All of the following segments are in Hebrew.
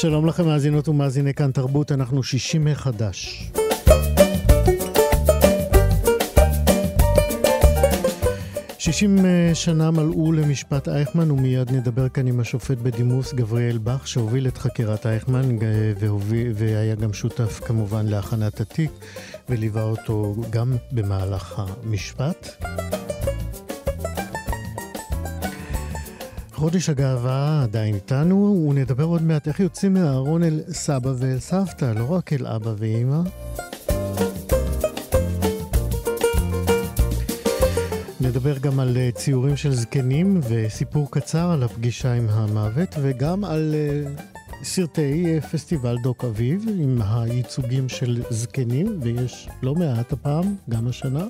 שלום לכם מאזינות ומאזיני כאן תרבות, אנחנו שישים מחדש. שישים אה, שנה מלאו למשפט אייכמן ומיד נדבר כאן עם השופט בדימוס גבריאל בך שהוביל את חקירת אייכמן והיה גם שותף כמובן להכנת התיק וליווה אותו גם במהלך המשפט. חודש הגאווה עדיין איתנו, ונדבר עוד מעט איך יוצאים מהארון אל סבא ואל סבתא, לא רק אל אבא ואימא. נדבר גם על אה, ציורים של זקנים וסיפור קצר על הפגישה עם המוות, וגם על אה, סרטי אה, פסטיבל דוק אביב עם הייצוגים של זקנים, ויש לא מעט הפעם, גם השנה.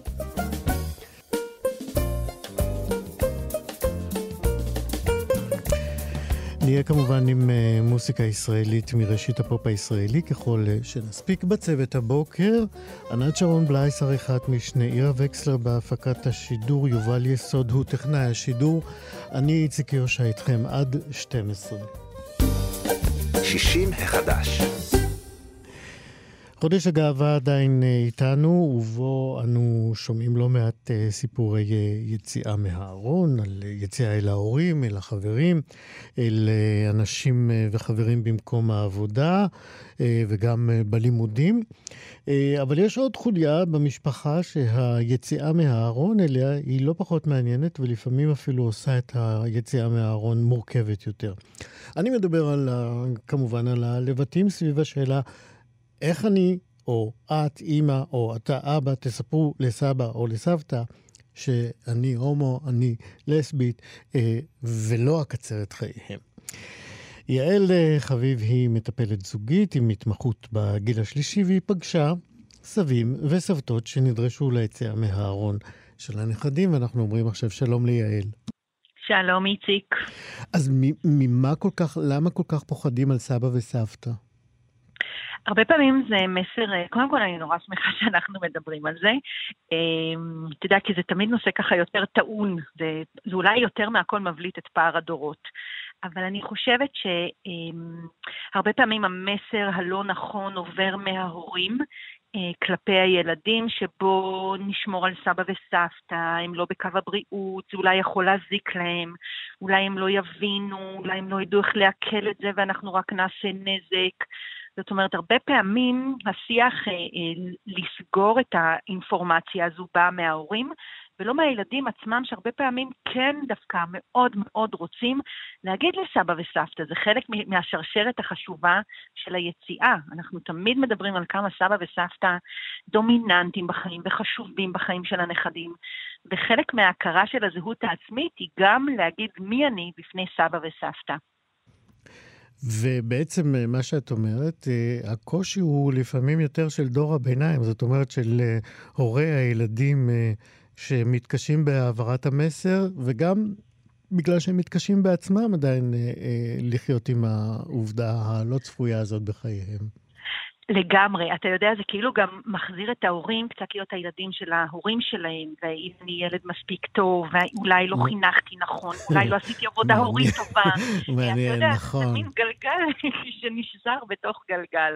נהיה כמובן עם uh, מוסיקה ישראלית מראשית הפופ הישראלי ככל uh, שנספיק בצוות הבוקר. ענת שרון בלייס, עריכת משנה, עירה וקסלר בהפקת השידור, יובל יסוד הוא טכנאי השידור. אני איציק יושע איתכם עד 12. 60 החדש חודש הגאווה עדיין אה, איתנו, ובו אנו שומעים לא מעט אה, סיפורי אה, יציאה מהארון, על יציאה אל ההורים, אל החברים, אל אנשים וחברים במקום העבודה, וגם בלימודים. אבל יש עוד חוליה במשפחה שהיציאה מהארון אליה היא לא פחות מעניינת, ולפעמים אפילו עושה את היציאה מהארון מורכבת יותר. אני מדבר על, כמובן על הלבטים סביב השאלה איך אני, או את, אימא, או אתה, אבא, תספרו לסבא או לסבתא שאני הומו, אני לסבית, אה, ולא אקצר את חייהם. יעל אה, חביב היא מטפלת זוגית עם התמחות בגיל השלישי, והיא פגשה סבים וסבתות שנדרשו ליציאה מהארון של הנכדים, ואנחנו אומרים עכשיו שלום ליעל. שלום, איציק. אז ממה כל כך, למה כל כך פוחדים על סבא וסבתא? הרבה פעמים זה מסר, אה, קודם כל אני נורא שמחה שאנחנו מדברים על זה. אמ, אתה יודע, כי זה תמיד נושא ככה יותר טעון, זה, זה אולי יותר מהכל מבליט את פער הדורות. אבל אני חושבת שהרבה פעמים המסר הלא נכון עובר מההורים אה, כלפי הילדים, שבו נשמור על סבא וסבתא, הם לא בקו הבריאות, זה אולי יכול להזיק להם, אולי הם לא יבינו, אולי הם לא ידעו איך לעכל את זה ואנחנו רק נעשה נזק. זאת אומרת, הרבה פעמים השיח אה, אה, לסגור את האינפורמציה הזו בא מההורים, ולא מהילדים עצמם, שהרבה פעמים כן דווקא מאוד מאוד רוצים להגיד לסבא וסבתא. זה חלק מהשרשרת החשובה של היציאה. אנחנו תמיד מדברים על כמה סבא וסבתא דומיננטיים בחיים וחשובים בחיים של הנכדים, וחלק מההכרה של הזהות העצמית היא גם להגיד מי אני בפני סבא וסבתא. ובעצם אה, מה שאת אומרת, אה, הקושי הוא לפעמים יותר של דור הביניים, זאת אומרת של אה, הורי הילדים שמתקשים בהעברת המסר, וגם בגלל שהם מתקשים בעצמם עדיין לחיות עם העובדה הלא צפויה הזאת בחייהם. לגמרי. אתה יודע, זה כאילו גם מחזיר את ההורים קצת להיות הילדים של ההורים שלהם, ואם אני ילד מספיק טוב, ואולי לא חינכתי נכון, אולי לא עשיתי עבודה הורית טובה. מעניין, נכון. זה מין גלגל שנשזר בתוך גלגל.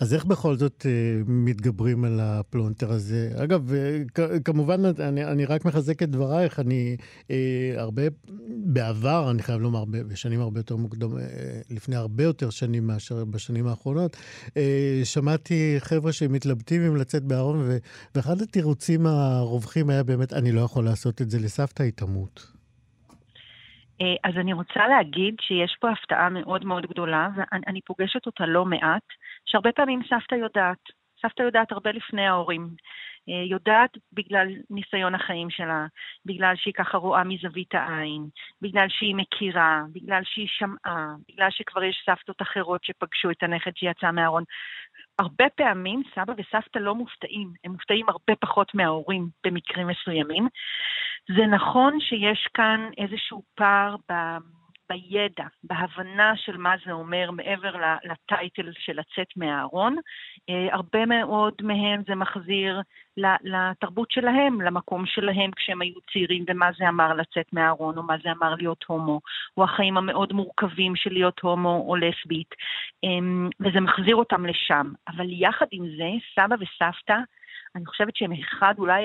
אז איך בכל זאת אה, מתגברים על הפלונטר הזה? אגב, אה, כמובן, אני, אני רק מחזק את דברייך, אני אה, הרבה, בעבר, אני חייב לומר, בשנים הרבה יותר מוקדם, אה, לפני הרבה יותר שנים מאשר בשנים האחרונות, אה, שמעתי חבר'ה שמתלבטים אם לצאת בארון, ואחד התירוצים הרווחים היה באמת, אני לא יכול לעשות את זה לסבתא, היא תמות. אה, אז אני רוצה להגיד שיש פה הפתעה מאוד מאוד גדולה, ואני פוגשת אותה לא מעט, שהרבה פעמים סבתא יודעת. סבתא יודעת הרבה לפני ההורים. אה, יודעת בגלל ניסיון החיים שלה, בגלל שהיא ככה רואה מזווית העין, בגלל שהיא מכירה, בגלל שהיא שמעה, בגלל שכבר יש סבתות אחרות שפגשו את הנכד שיצא מהארון. הרבה פעמים סבא וסבתא לא מופתעים, הם מופתעים הרבה פחות מההורים במקרים מסוימים. זה נכון שיש כאן איזשהו פער ב... בידע, בהבנה של מה זה אומר מעבר לטייטל של לצאת מהארון. אה, הרבה מאוד מהם זה מחזיר לתרבות שלהם, למקום שלהם כשהם היו צעירים, ומה זה אמר לצאת מהארון, או מה זה אמר להיות הומו, או החיים המאוד מורכבים של להיות הומו או לסבית, אמ, וזה מחזיר אותם לשם. אבל יחד עם זה, סבא וסבתא, אני חושבת שהם אחד אולי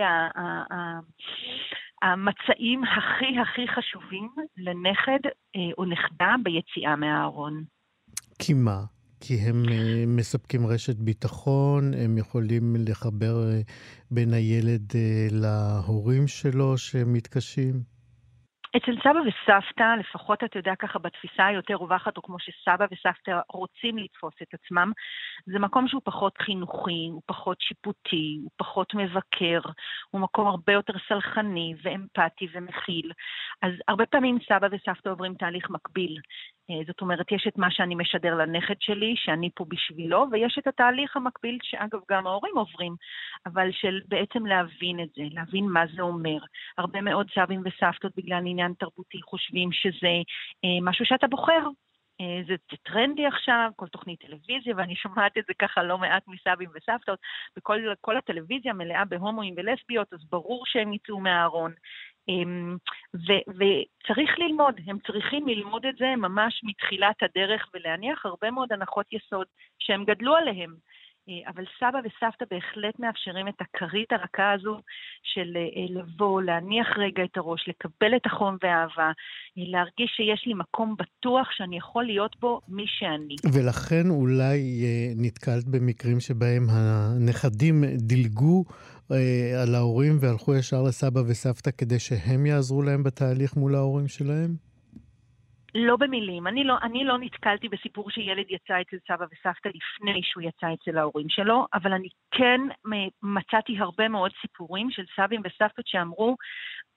המצעים הכי הכי חשובים לנכד אה, או נכדה ביציאה מהארון. כי מה? כי הם אה, מספקים רשת ביטחון, הם יכולים לחבר אה, בין הילד להורים שלו שמתקשים? אצל סבא וסבתא, לפחות אתה יודע ככה בתפיסה היותר רווחת, או כמו שסבא וסבתא רוצים לתפוס את עצמם, זה מקום שהוא פחות חינוכי, הוא פחות שיפוטי, הוא פחות מבקר, הוא מקום הרבה יותר סלחני ואמפתי ומכיל. אז הרבה פעמים סבא וסבתא עוברים תהליך מקביל. אה, זאת אומרת, יש את מה שאני משדר לנכד שלי, שאני פה בשבילו, ויש את התהליך המקביל, שאגב, גם ההורים עוברים, אבל של בעצם להבין את זה, להבין מה זה אומר. הרבה מאוד סבים וסבתות בגלל עניין תרבותי חושבים שזה אה, משהו שאתה בוחר. אה, זה, טרנדי עכשיו, כל תוכנית טלוויזיה, ואני שומעת את זה ככה לא מעט מסבים וסבתות, וכל הטלוויזיה מלאה בהומואים ולסביות, אז ברור שהם יצאו מהארון. אמ, ו- וצריך ללמוד, הם צריכים ללמוד את זה ממש מתחילת הדרך ולהניח הרבה מאוד הנחות יסוד שהם גדלו עליהם. אה, אבל סבא וסבתא בהחלט מאפשרים את הכרית הרכה הזו של אה, לבוא, להניח רגע את הראש, לקבל את החום והאהבה, אה, להרגיש שיש לי מקום בטוח שאני יכול להיות בו מי שאני. ולכן אולי נתקלת במקרים שבהם הנכדים דילגו על ההורים והלכו ישר לסבא וסבתא כדי שהם יעזרו להם בתהליך מול ההורים שלהם? לא במילים. אני לא, אני לא נתקלתי בסיפור שילד יצא אצל סבא וסבתא לפני שהוא יצא אצל ההורים שלו, אבל אני כן מצאתי הרבה מאוד סיפורים של סבים וסבתות שאמרו,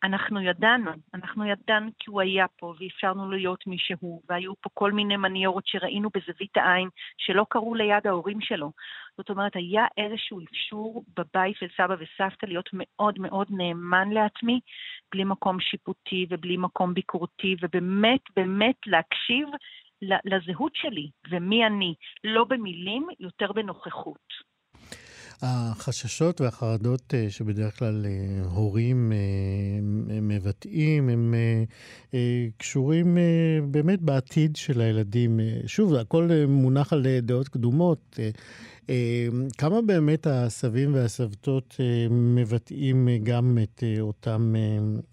אנחנו ידענו, אנחנו ידענו כי הוא היה פה ואפשרנו להיות מי שהוא, והיו פה כל מיני מניירות שראינו בזווית העין שלא קרו ליד ההורים שלו. זאת אומרת, היה איזשהו אפשור בבית של סבא וסבתא להיות מאוד מאוד נאמן לעצמי, בלי מקום שיפוטי ובלי מקום ביקורתי, ובאמת באמת להקשיב לזהות שלי ומי אני, לא במילים, יותר בנוכחות. החששות והחרדות אה, שבדרך כלל אה, הורים אה, מבטאים, הם קשורים באמת בעתיד של הילדים. שוב, הכל מונח על דעות קדומות. כמה באמת הסבים והסבתות מבטאים גם את אותם,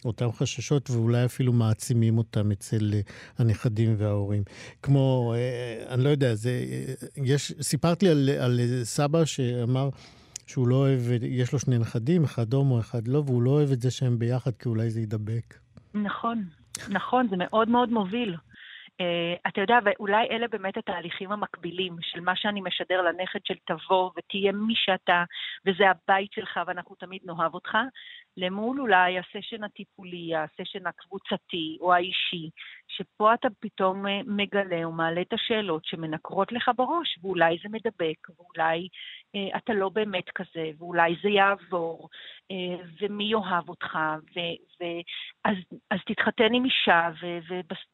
אותם חששות ואולי אפילו מעצימים אותם אצל הנכדים וההורים? כמו, אני לא יודע, זה, יש, סיפרת לי על, על סבא שאמר, שהוא לא אוהב, יש לו שני נכדים, אחד הומו, אחד לא, והוא לא אוהב את זה שהם ביחד, כי אולי זה יידבק. נכון, נכון, זה מאוד מאוד מוביל. Uh, אתה יודע, ואולי אלה באמת התהליכים המקבילים של מה שאני משדר לנכד של תבוא ותהיה מי שאתה, וזה הבית שלך ואנחנו תמיד נאהב אותך, למול אולי הסשן הטיפולי, הסשן הקבוצתי או האישי, שפה אתה פתאום אה, מגלה ומעלה את השאלות שמנקרות לך בראש, ואולי זה מדבק, ואולי אה, אתה לא באמת כזה, ואולי זה יעבור, אה, ומי יאהב אותך, ו, ו, אז, אז תתחתן עם אישה,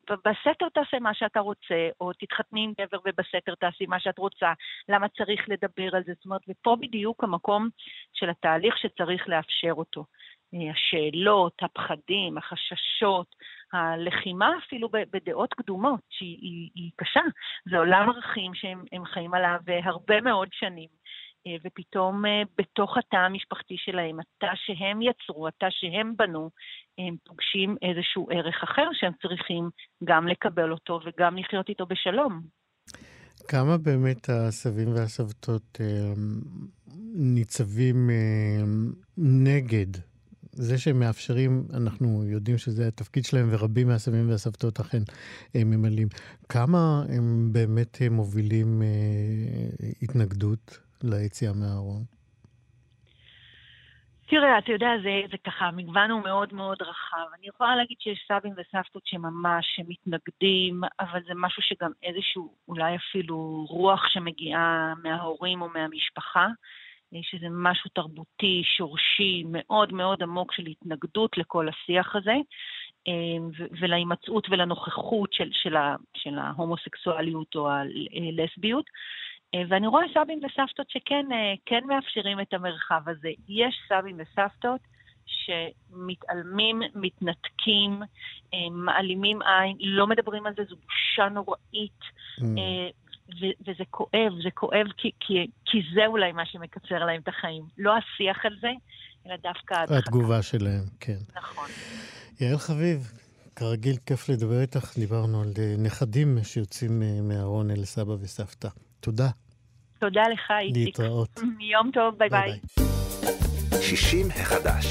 ובסתר תעשה מה שאתה רוצה, או תתחתני עם גבר ובסתר תעשי מה שאת רוצה, למה צריך לדבר על זה? זאת אומרת, ופה בדיוק המקום של התהליך שצריך לאפשר אותו. אה, השאלות, הפחדים, החששות, הלחימה אפילו בדעות קדומות, שהיא היא, היא קשה. זה עולם ערכים שהם חיים עליו הרבה מאוד שנים. אה, ופתאום אה, בתוך התא המשפחתי שלהם, התא שהם יצרו, התא שהם בנו, הם פוגשים איזשהו ערך אחר שהם צריכים גם לקבל אותו וגם לחיות איתו בשלום. כמה באמת הסבים והסבתות ניצבים נגד זה שהם מאפשרים, אנחנו יודעים שזה התפקיד שלהם, ורבים מהסבים והסבתות אכן הם ממלאים. כמה הם באמת מובילים אה, התנגדות ליציאה מהארון? תראה, אתה יודע, זה, זה ככה, המגוון הוא מאוד מאוד רחב. אני יכולה להגיד שיש סבים וסבתות שממש מתנגדים, אבל זה משהו שגם איזשהו, אולי אפילו רוח שמגיעה מההורים או מהמשפחה, שזה משהו תרבותי, שורשי, מאוד מאוד עמוק של התנגדות לכל השיח הזה, ולהימצאות ולנוכחות של, של, ה, של ההומוסקסואליות או הלסביות. אה, ואני רואה סבים וסבתות שכן אה, כן מאפשרים את המרחב הזה. יש סבים וסבתות שמתעלמים, מתנתקים, אה, מעלימים עין, לא מדברים על זה, זו בושה נוראית. Mm. וזה כואב, זה כואב כי, כי, כי זה אולי מה שמקצר להם את החיים. לא השיח על זה, אלא דווקא ההדחקה. התגובה שלהם, כן. נכון. יעל חביב, כרגיל כיף לדבר איתך. דיברנו על נכדים שיוצאים מהארון אל סבא וסבתא. תודה. תודה לך, איציק. להתראות. יום טוב, ביי ביי. 60 החדש.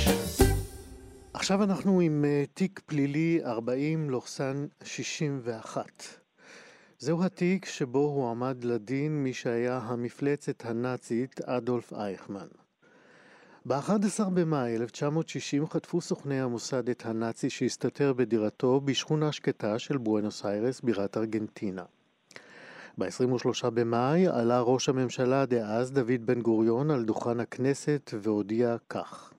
עכשיו אנחנו עם uh, תיק פלילי 40-61. זהו התיק שבו הועמד לדין מי שהיה המפלצת הנאצית אדולף אייכמן. ב-11 במאי 1960 חטפו סוכני המוסד את הנאצי שהסתתר בדירתו בשכונה שקטה של בואנוס איירס, בירת ארגנטינה. ב-23 במאי עלה ראש הממשלה דאז דוד בן גוריון על דוכן הכנסת והודיע כך: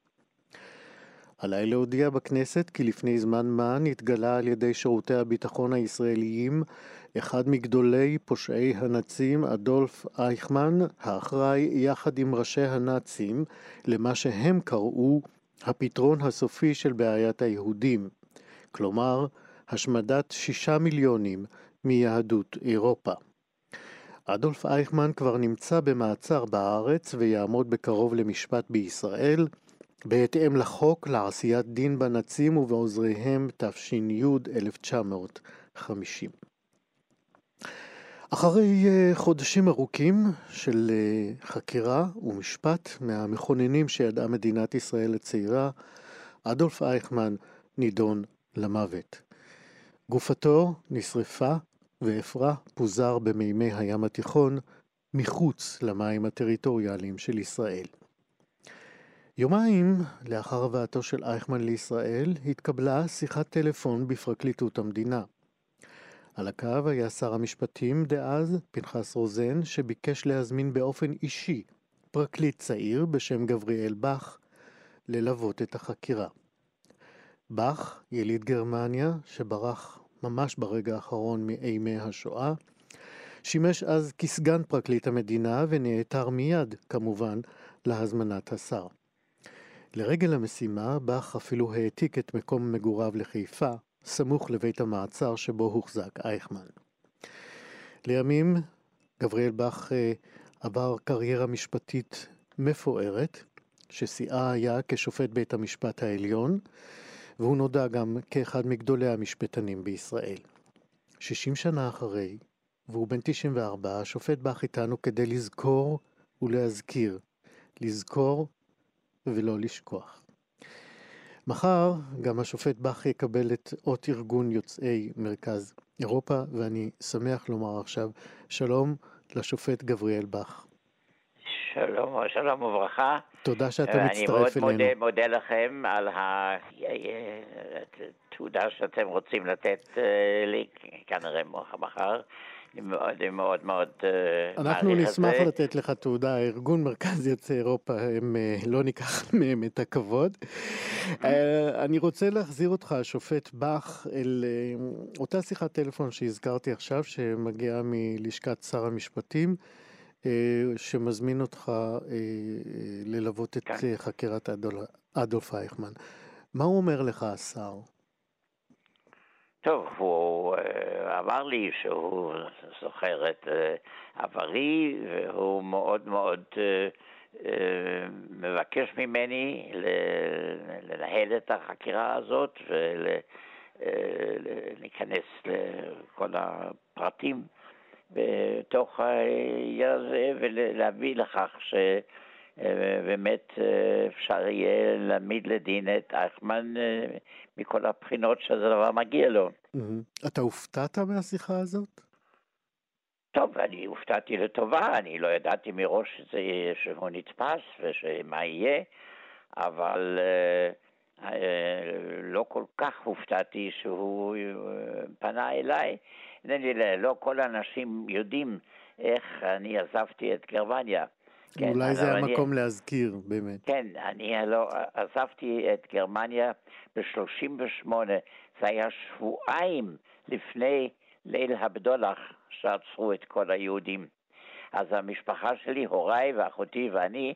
עליי להודיע בכנסת כי לפני זמן מה נתגלה על ידי שירותי הביטחון הישראליים אחד מגדולי פושעי הנאצים, אדולף אייכמן, האחראי יחד עם ראשי הנאצים למה שהם קראו הפתרון הסופי של בעיית היהודים, כלומר השמדת שישה מיליונים מיהדות אירופה. אדולף אייכמן כבר נמצא במעצר בארץ ויעמוד בקרוב למשפט בישראל, בהתאם לחוק לעשיית דין בנצים ובעוזריהם תש"י 1950. אחרי אה, חודשים ארוכים של אה, חקירה ומשפט מהמכוננים שידעה מדינת ישראל הצעירה, אדולף אייכמן נידון למוות. גופתו נשרפה ואפרה פוזר במימי הים התיכון מחוץ למים הטריטוריאליים של ישראל. יומיים לאחר הבאתו של אייכמן לישראל התקבלה שיחת טלפון בפרקליטות המדינה. על הקו היה שר המשפטים דאז, פנחס רוזן, שביקש להזמין באופן אישי פרקליט צעיר בשם גבריאל בך ללוות את החקירה. בך, יליד גרמניה, שברח ממש ברגע האחרון מאימי השואה, שימש אז כסגן פרקליט המדינה ונעתר מיד, כמובן, להזמנת השר. לרגל המשימה, באך אפילו העתיק את מקום מגוריו לחיפה, סמוך לבית המעצר שבו הוחזק אייכמן. לימים, גבריאל באך אה, עבר קריירה משפטית מפוארת, ששיאה היה כשופט בית המשפט העליון, והוא נודע גם כאחד מגדולי המשפטנים בישראל. 60 שנה אחרי, והוא בן 94, השופט באך איתנו כדי לזכור ולהזכיר, לזכור ולא לשכוח. מחר גם השופט באך יקבל את אות ארגון יוצאי מרכז אירופה, ואני שמח לומר עכשיו שלום לשופט גבריאל באך. שלום, שלום וברכה. תודה שאתה מצטרף אלינו. אני מאוד מודה, מודה לכם על התעודה שאתם רוצים לתת אה, לי, כנראה מחר. אני מאוד מאוד מאוד אה, אנחנו נשמח זה. לתת לך תעודה, ארגון מרכז יוצאי אירופה, הם אה, לא ניקח מהם את הכבוד. אני רוצה להחזיר אותך, השופט באך, אל אותה שיחת טלפון שהזכרתי עכשיו, שמגיעה מלשכת שר המשפטים. אה, שמזמין אותך אה, אה, ללוות את כן. חקירת אדולף אייכמן. מה הוא אומר לך, השר? טוב, הוא אמר לי שהוא זוכר את עברי, והוא מאוד מאוד מבקש ממני לנהל את החקירה הזאת ולהיכנס לכל הפרטים. בתוך העיר הזה ולהביא לכך שבאמת אה, אפשר יהיה להעמיד לדין את אייכמן אה, מכל הבחינות שזה דבר מגיע לו. אתה הופתעת מהשיחה הזאת? טוב, אני הופתעתי לטובה, אני לא ידעתי מראש שזה, שהוא נתפס ומה יהיה, אבל לא כל כך הופתעתי שהוא פנה אליי. לא כל האנשים יודעים איך אני עזבתי את גרמניה. כן, אולי זה המקום אני... להזכיר, באמת. כן, אני לא, עזבתי את גרמניה ב-38, זה היה שבועיים לפני ליל הבדולח שעצרו את כל היהודים. אז המשפחה שלי, הוריי ואחותי ואני,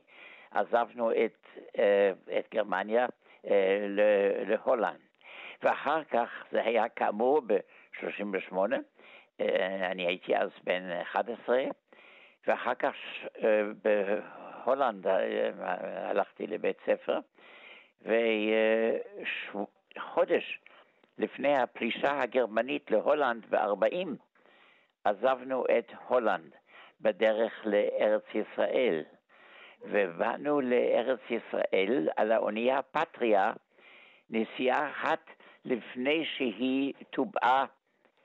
עזבנו את, אה, את גרמניה אה, להולנד. ואחר כך, זה היה כאמור ב-38, אה, אני הייתי אז בן 11, ואחר כך בהולנד הלכתי לבית ספר, וחודש לפני הפלישה הגרמנית להולנד ב-40, עזבנו את הולנד בדרך לארץ ישראל. ובאנו לארץ ישראל על האונייה פטריה, נסיעה אחת לפני שהיא טובעה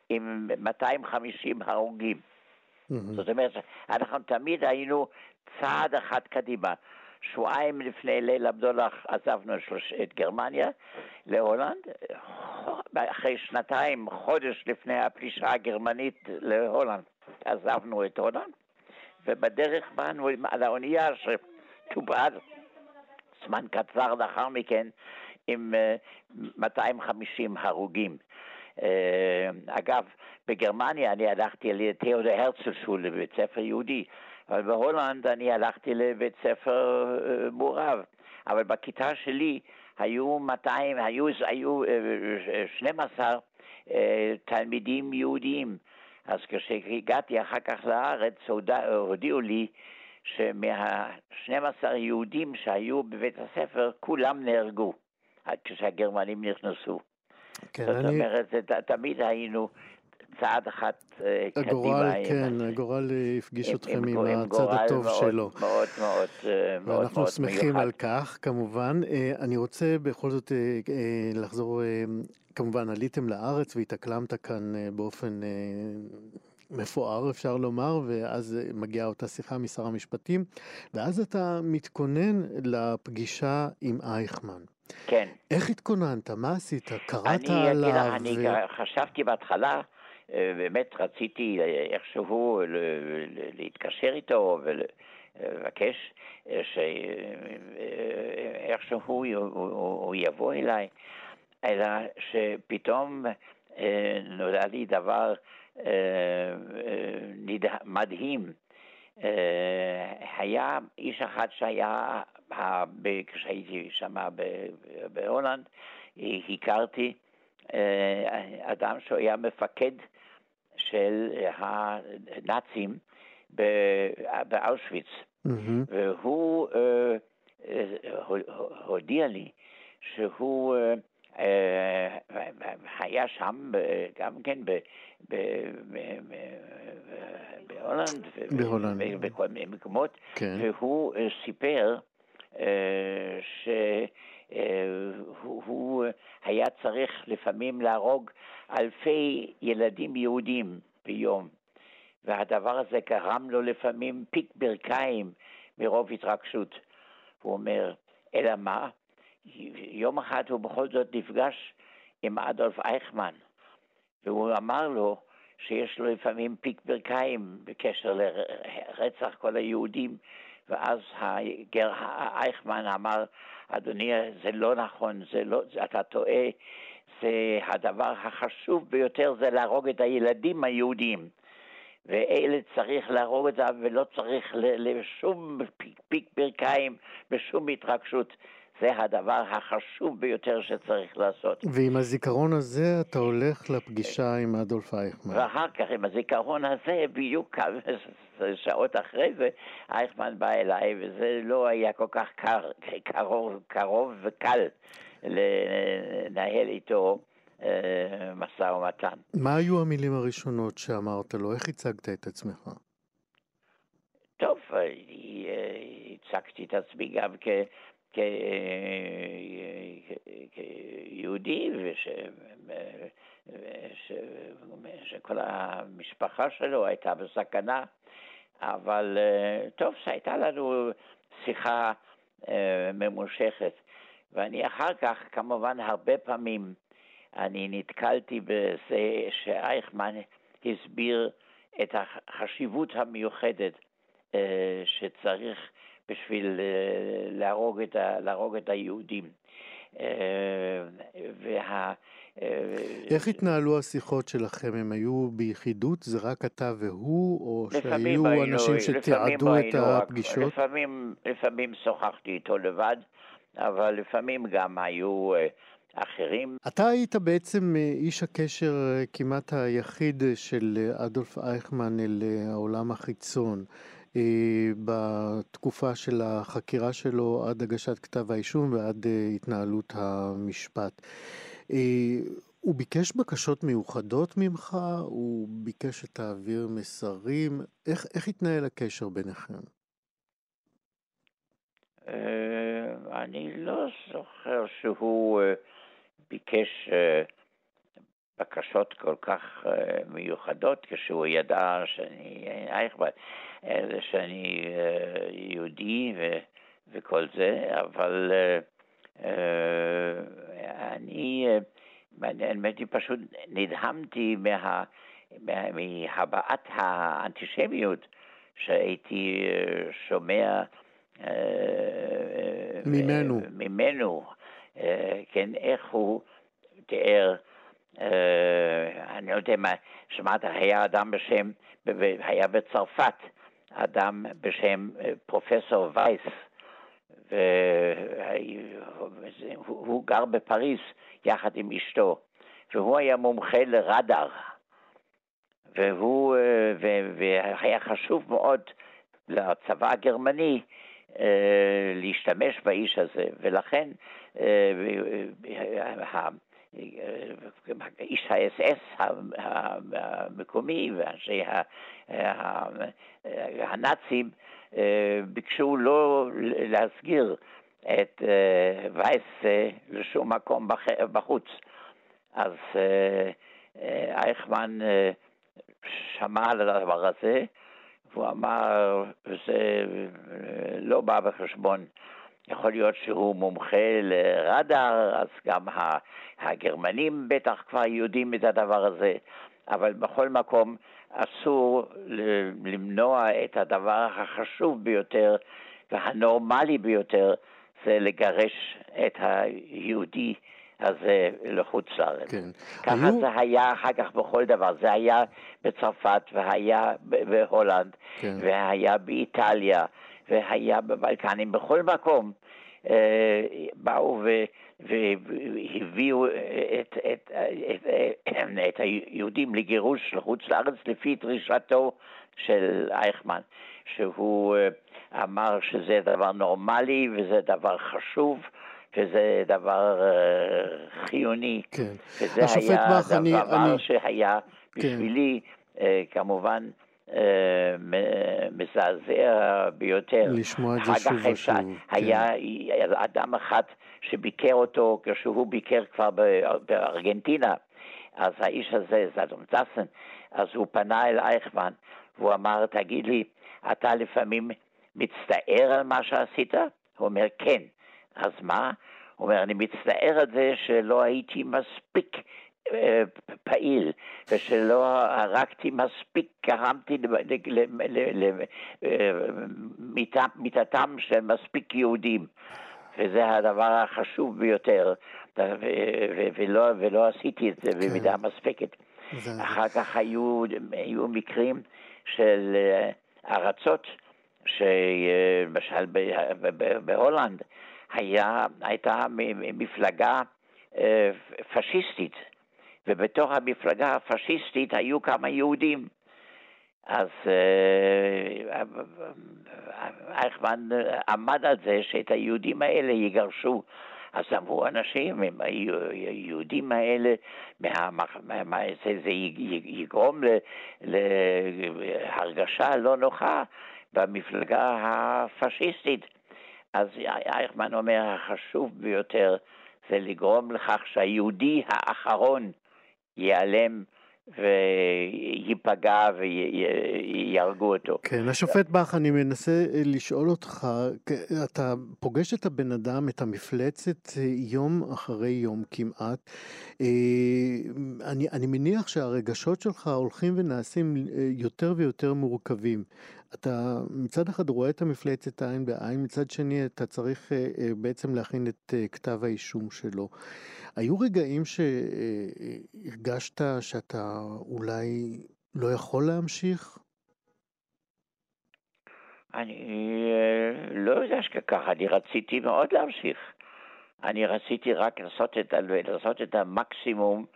עם 250 הרוגים. Mm-hmm. זאת אומרת, אנחנו תמיד היינו צעד אחד קדימה. שבועיים לפני ליל הבדולח עזבנו את גרמניה להולנד, אחרי שנתיים, חודש לפני הפלישה הגרמנית להולנד, עזבנו את הולנד, ובדרך באנו על האונייה שטובעה זמן קצר לאחר מכן עם 250 אה, הרוגים. אה, אגב, בגרמניה אני הלכתי לתיאודור הרצל שול לבית ספר יהודי, אבל בהולנד אני הלכתי לבית ספר אה, מעורב. אבל בכיתה שלי היו 200, היו, היו 12 תלמידים יהודים. אז כשהגעתי אחר כך לארץ הודיעו לי שמה-12 יהודים שהיו בבית הספר כולם נהרגו כשהגרמנים נכנסו. כן, זאת אני... אומרת, זה, תמיד היינו צעד אחד אה, הגורל, קדימה. כן, עם, הגורל הפגיש אתכם עם, עם הצד הטוב מאוד, שלו. מאוד מאוד אה, מאוד ואנחנו מאוד שמחים מיוחד. על כך, כמובן. אה, אני רוצה בכל זאת לחזור, כמובן עליתם לארץ והתאקלמת כאן באופן מפואר אפשר לומר, ואז מגיעה אותה שיחה משר המשפטים, ואז אתה מתכונן לפגישה עם אייכמן. כן. איך התכוננת? מה עשית? קראת אני, עליו? אני ו... חשבתי בהתחלה, אה, באמת רציתי אה, איכשהו להתקשר איתו ולבקש אה, שאיכשהו הוא, הוא יבוא אליי, אלא שפתאום נודע לי דבר מדהים. היה איש אחד שהיה, כשהייתי שם בהולנד, הכרתי אדם שהוא היה מפקד של הנאצים באושוויץ, mm-hmm. והוא הודיע לי שהוא היה שם גם כן בהולנד, בהולנד, בכל מיני מקומות, כן. והוא סיפר שהוא היה צריך לפעמים להרוג אלפי ילדים יהודים ביום, והדבר הזה גרם לו לפעמים פיק ברכיים מרוב התרגשות. הוא אומר, אלא מה? יום אחד הוא בכל זאת נפגש עם אדולף אייכמן, והוא אמר לו שיש לו לפעמים פיק ברכיים בקשר לרצח כל היהודים, ואז הגר אייכמן אמר, אדוני, זה לא נכון, זה לא, אתה טועה, זה הדבר החשוב ביותר זה להרוג את הילדים היהודים. ואלה צריך להרוג אותם ולא צריך לשום פיק, פיק ברכיים ושום התרגשות. זה הדבר החשוב ביותר שצריך לעשות. ועם הזיכרון הזה אתה הולך לפגישה עם אדולף אייכמן. ואחר כך עם הזיכרון הזה, בדיוק כמה שעות אחרי זה, אייכמן בא אליי, וזה לא היה כל כך קר, קרוב, קרוב וקל לנהל איתו אה, משא ומתן. מה היו המילים הראשונות שאמרת לו? איך הצגת את עצמך? טוב, אה, הצגתי את עצמי גם כ... כיהודי, וש... וש... שכל המשפחה שלו הייתה בסכנה, אבל טוב, שהייתה לנו שיחה ממושכת. ואני אחר כך, כמובן, הרבה פעמים אני נתקלתי בזה שאייכמן הסביר את החשיבות המיוחדת שצריך בשביל להרוג את, ה, להרוג את היהודים. וה... איך התנהלו השיחות שלכם? הם היו ביחידות? זה רק אתה והוא? או שהיו היינו, אנשים שתיעדו את הפגישות? רק, לפעמים, לפעמים שוחחתי איתו לבד, אבל לפעמים גם היו אחרים. אתה היית בעצם איש הקשר כמעט היחיד של אדולף אייכמן אל העולם החיצון. בתקופה של החקירה שלו עד הגשת כתב האישום ועד התנהלות המשפט. הוא ביקש בקשות מיוחדות ממך? הוא ביקש שתעביר מסרים? איך, איך התנהל הקשר ביניכם? אני לא זוכר שהוא ביקש בקשות כל כך מיוחדות כשהוא ידע שאני אייכמן, שאני יהודי וכל זה, אבל אני, האמת היא פשוט נדהמתי מה, מהבעת האנטישמיות שהייתי שומע ממנו. ממנו, כן, איך הוא תיאר, אני לא יודע מה, שמעת, היה אדם בשם, היה בצרפת, אדם בשם פרופסור וייס, והוא גר בפריז יחד עם אשתו, והוא היה מומחה לרדאר, והוא, והיה חשוב מאוד לצבא הגרמני להשתמש באיש הזה, ולכן איש האס-אס המקומי ואנשי הנאצים ביקשו לא להסגיר את וייס לשום מקום בחוץ. אז אייכמן שמע על הדבר הזה, והוא אמר, זה לא בא בחשבון. יכול להיות שהוא מומחה לרדאר, אז גם הגרמנים בטח כבר יודעים את הדבר הזה, אבל בכל מקום אסור למנוע את הדבר החשוב ביותר והנורמלי ביותר, זה לגרש את היהודי הזה לחוץ לארץ. כן. ככה היו... זה היה אחר כך בכל דבר, זה היה בצרפת והיה בהולנד כן. והיה באיטליה והיה בבלקנים, בכל מקום אה, באו. והביאו את, את, את, את, את היהודים לגירוש לחוץ לארץ לפי דרישתו של אייכמן, שהוא אה, אמר שזה דבר נורמלי וזה דבר חשוב. וזה דבר uh, חיוני. כן. וזה היה דבר אני, אני... שהיה כן. בשבילי, כמובן, מזעזע ביותר. לשמוע את זה שוב ושוב. היה כן. אדם אחד שביקר אותו כשהוא ביקר כבר בארגנטינה. אז האיש הזה, זדום זסן, אז הוא פנה אל אייכמן, והוא אמר, תגיד לי, אתה לפעמים מצטער על מה שעשית? הוא אומר, כן. אז מה? הוא אומר, אני מצטער על זה שלא הייתי מספיק אה, פעיל, ושלא הרגתי מספיק, גרמתי למיטתם של מספיק יהודים. וזה הדבר החשוב ביותר, ולא, ולא עשיתי את זה כן. במידה מספקת. זה... אחר כך היו, היו מקרים של אה, ארצות, שלמשל בהולנד, היה, הייתה מפלגה אה, פשיסטית, ובתוך המפלגה הפשיסטית היו כמה יהודים. אז אה, אייכמן עמד על זה שאת היהודים האלה יגרשו. אז אמרו אנשים, הם היהודים האלה, מה, מה, מה, זה, זה יגרום להרגשה לא נוחה במפלגה הפשיסטית. אז אייכמן אומר, החשוב ביותר זה לגרום לכך שהיהודי האחרון ייעלם וייפגע ויהרגו אותו. כן, השופט באך, אני מנסה לשאול אותך, אתה פוגש את הבן אדם, את המפלצת, יום אחרי יום כמעט. אני, אני מניח שהרגשות שלך הולכים ונעשים יותר ויותר מורכבים. אתה מצד אחד רואה את המפלצת עין בעין, מצד שני אתה צריך בעצם להכין את כתב האישום שלו. היו רגעים שהרגשת שאתה אולי לא יכול להמשיך? אני לא יודע שככה, אני רציתי מאוד להמשיך. אני רציתי רק לעשות את, לעשות את המקסימום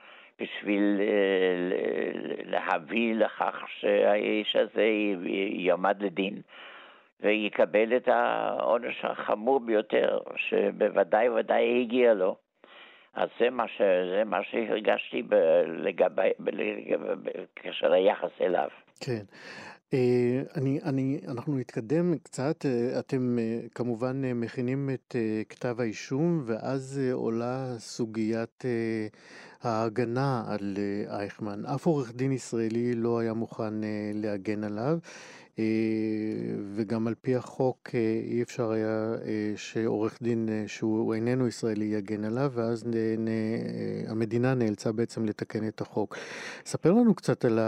בשביל אה, להביא לכך שהאיש הזה יעמד לדין ויקבל את העונש החמור ביותר, שבוודאי וודאי הגיע לו. אז זה מה, ש, זה מה שהרגשתי ב, לגבי, בקשר ליחס אליו. כן. Uh, אני, אני, אנחנו נתקדם קצת, uh, אתם uh, כמובן מכינים את כתב האישום ואז עולה סוגיית ההגנה על אייכמן. אף עורך דין ישראלי לא היה מוכן להגן עליו. אה, וגם על פי החוק אה, אי אפשר היה אה, שעורך דין שהוא איננו ישראלי יגן עליו, ואז המדינה נאלצה בעצם לתקן את החוק. ספר לנו קצת על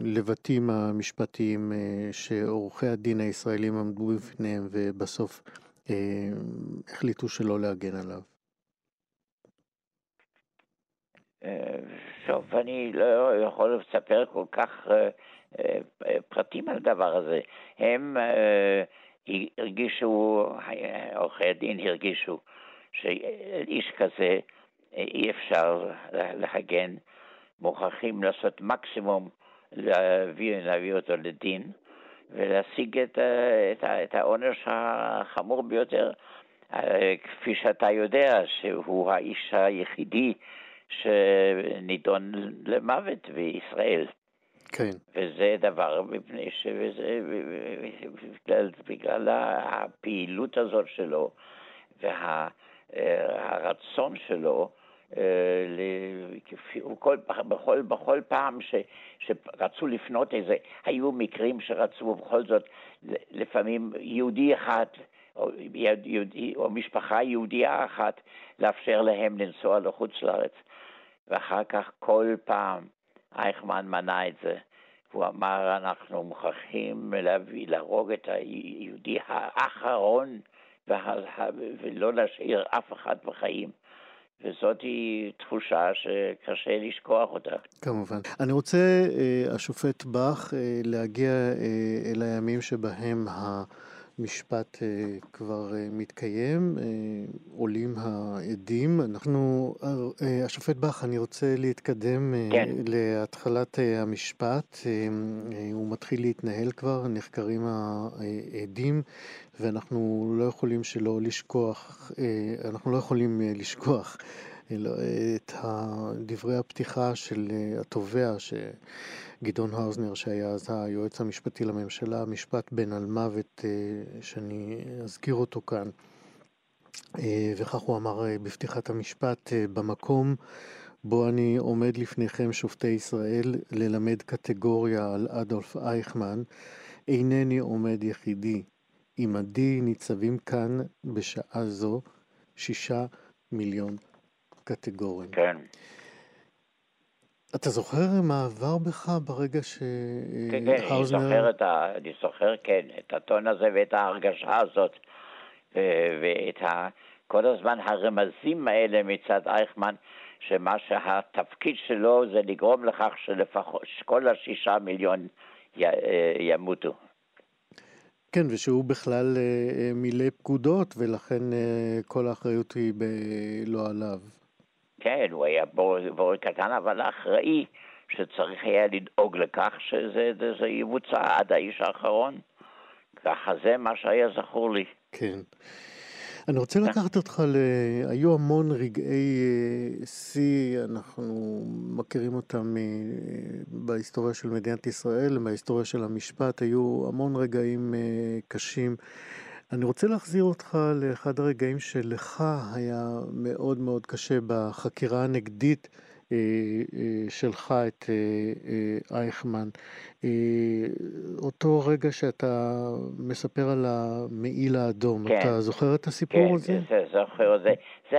הלבטים המשפטיים שעורכי הדין הישראלים עמדו בפניהם ובסוף החליטו שלא להגן עליו. טוב, אני לא יכול לספר כל כך פרטים על הדבר הזה. הם אה, הרגישו, עורכי הדין הרגישו, שאיש כזה אה, אי אפשר להגן, מוכרחים לעשות מקסימום להביא, להביא אותו לדין ולהשיג את, את, את העונש החמור ביותר. אה, כפי שאתה יודע, שהוא האיש היחידי שנידון למוות בישראל. כן. וזה דבר מפני ש... וזה בגלל, בגלל הפעילות הזאת שלו והרצון שלו אה, כל, בכל, בכל פעם ש, שרצו לפנות איזה, היו מקרים שרצו בכל זאת לפעמים יהודי אחד או, יהודי, או משפחה יהודייה אחת לאפשר להם לנסוע לחוץ לארץ ואחר כך כל פעם אייכמן מנע את זה. הוא אמר, אנחנו מוכרחים להביא, להרוג את היהודי האחרון ולא להשאיר אף אחד בחיים. וזאת היא תחושה שקשה לשכוח אותה. כמובן. אני רוצה, אה, השופט באך, אה, להגיע אה, אל הימים שבהם ה... משפט אה, כבר אה, מתקיים, אה, עולים העדים. אנחנו, השופט באך, אני רוצה להתקדם כן. להתחלת המשפט. הוא מתחיל להתנהל כבר, נחקרים העדים, ואנחנו לא יכולים שלא לשכוח, אנחנו לא יכולים לשכוח את דברי הפתיחה של התובע, גדעון האוזנר, שהיה אז היועץ המשפטי לממשלה, משפט בן על מוות, אה, שאני אזכיר אותו כאן. אה, וכך הוא אמר אה, בפתיחת המשפט, במקום בו אני עומד לפניכם, שופטי ישראל, ללמד קטגוריה על אדולף אייכמן, אינני עומד יחידי. עמדי ניצבים כאן בשעה זו שישה מיליון קטגורים. כן. אתה זוכר מה עבר בך ברגע שהאוזנר... כן, כן, אני זוכר, כן, את הטון הזה ואת ההרגשה הזאת, ואת ה... כל הזמן הרמזים האלה מצד אייכמן, שמה שהתפקיד שלו זה לגרום לכך שלפחות כל השישה מיליון י... אה, ימותו. כן, ושהוא בכלל אה, אה, מילא פקודות, ולכן כל האחריות היא. לא עליו. כן, הוא היה בורא קטן, אבל אחראי, שצריך היה לדאוג לכך שזה יבוצע עד האיש האחרון. ככה זה מה שהיה זכור לי. כן. אני רוצה לקחת אותך ל... היו המון רגעי אה, שיא, אנחנו מכירים אותם בהיסטוריה של מדינת ישראל, בהיסטוריה של המשפט, היו המון רגעים אה, קשים. אני רוצה להחזיר אותך לאחד הרגעים שלך היה מאוד מאוד קשה בחקירה הנגדית שלך את אייכמן. אותו רגע שאתה מספר על המעיל האדום, כן. אתה זוכר את הסיפור כן, הזה? כן, זוכר את זה. זה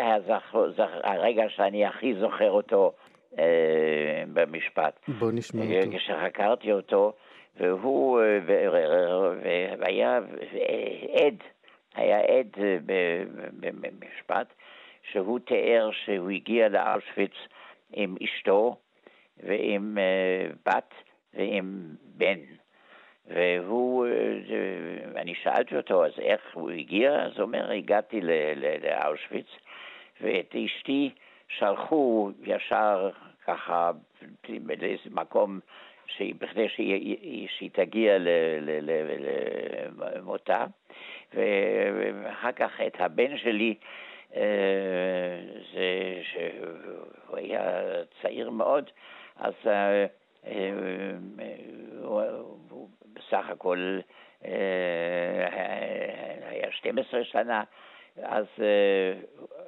הרגע שאני הכי זוכר אותו אה, במשפט. בוא נשמע אותו. כשחקרתי אותו, והוא, והיה עד, היה עד במשפט, שהוא תיאר שהוא הגיע לאושוויץ עם אשתו ועם בת ועם בן. והוא, אני שאלתי אותו, אז איך הוא הגיע? אז הוא אומר, הגעתי לאושוויץ, ואת אשתי שלחו ישר ככה לאיזה מקום בכדי שהיא, שהיא תגיע למותה, ואחר כך את הבן שלי, אה, זה, שהוא היה צעיר מאוד, אז אה, אה, הוא בסך הכל היה 12 שנה, אז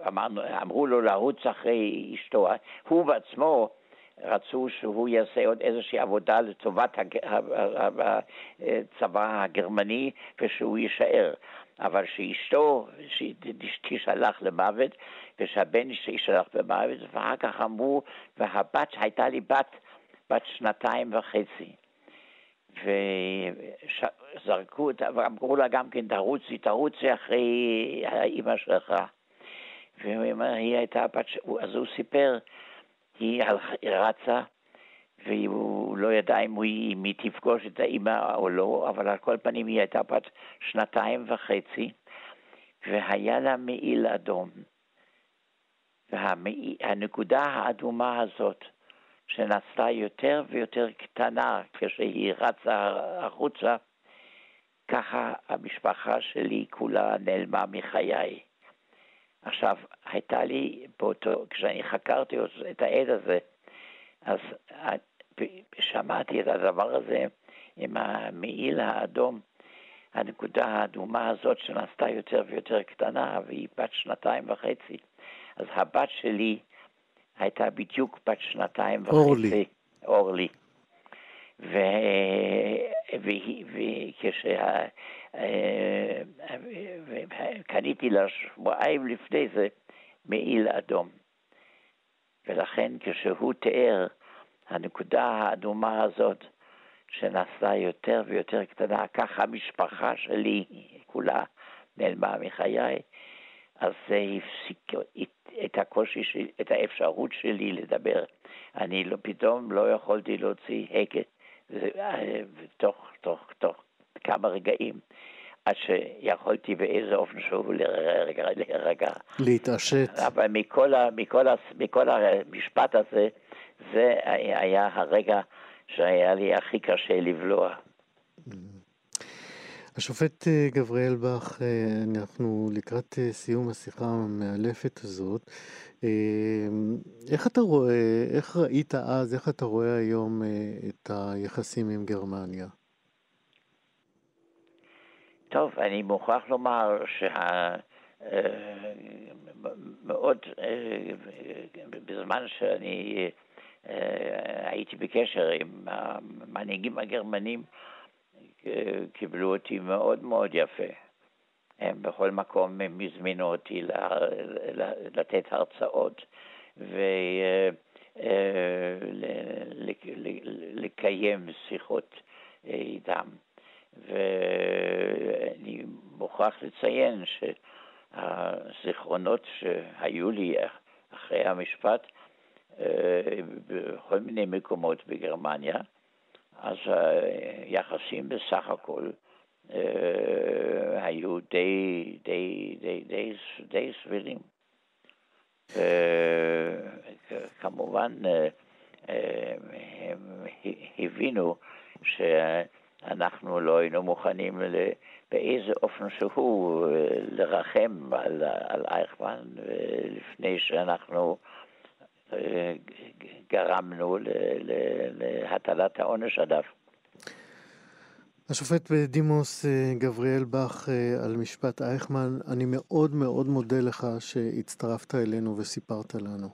אמרנו, אמרו לו לרוץ אחרי אשתו. הוא בעצמו, רצו שהוא יעשה עוד איזושהי עבודה לטובת הצבא הגרמני ושהוא יישאר. אבל שאשתו תשלח למוות ושהבן יישלח למוות, ואחר כך אמרו, והבת הייתה לי בת, בת שנתיים וחצי. וזרקו אותה, ואמרו לה גם כן, תרוצי, תרוצי אחרי האימא שלך. והיא הייתה בת, אז הוא סיפר, היא רצה, והוא לא ידע אם היא תפגוש את האימא או לא, אבל על כל פנים היא הייתה בת שנתיים וחצי, והיה לה מעיל אדום. והנקודה האדומה הזאת, שנעשתה יותר ויותר קטנה כשהיא רצה החוצה, ככה המשפחה שלי כולה נעלמה מחיי. עכשיו, הייתה לי באותו, כשאני חקרתי את העד הזה, אז שמעתי את הדבר הזה עם המעיל האדום, הנקודה האדומה הזאת שנעשתה יותר ויותר קטנה, והיא בת שנתיים וחצי. אז הבת שלי הייתה בדיוק בת שנתיים וחצי. אורלי. אורלי. וכשה... קניתי לה שבועיים לפני זה מעיל אדום. ולכן כשהוא תיאר הנקודה האדומה הזאת, שנעשה יותר ויותר קטנה, ככה המשפחה שלי כולה נעלמה מחיי, אז זה הפסיק את הקושי, את האפשרות שלי לדבר. אני לא, פתאום לא יכולתי להוציא הגה, תוך, תוך, תוך כמה רגעים. עד שיכולתי באיזה אופן שהוא להירגע. להתעשת. אבל מכל, ה, מכל, ה, מכל המשפט הזה, זה היה הרגע שהיה לי הכי קשה לבלוע. השופט אה, גבריאל בך, אה, אנחנו לקראת אה, סיום השיחה המאלפת הזאת. איך אתה רואה, איך ראית אז, איך אתה רואה היום את היחסים עם גרמניה? טוב, אני מוכרח לומר שה... מאוד, בזמן שאני הייתי בקשר עם המנהיגים הגרמנים, קיבלו אותי מאוד מאוד יפה. הם בכל מקום הם הזמינו אותי לתת הרצאות ולקיים שיחות איתם. ואני מוכרח לציין שהזיכרונות שהיו לי אחרי המשפט בכל מיני מקומות בגרמניה, אז היחסים בסך הכל היו די, די, די, די, די סבירים. כמובן, הם הבינו שאנחנו לא היינו מוכנים באיזה אופן שהוא לרחם על, על אייכמן לפני שאנחנו גרמנו להטלת העונש עליו. השופט בדימוס אה, גבריאל בך אה, על משפט אייכמן, אני מאוד מאוד מודה לך שהצטרפת אלינו וסיפרת לנו.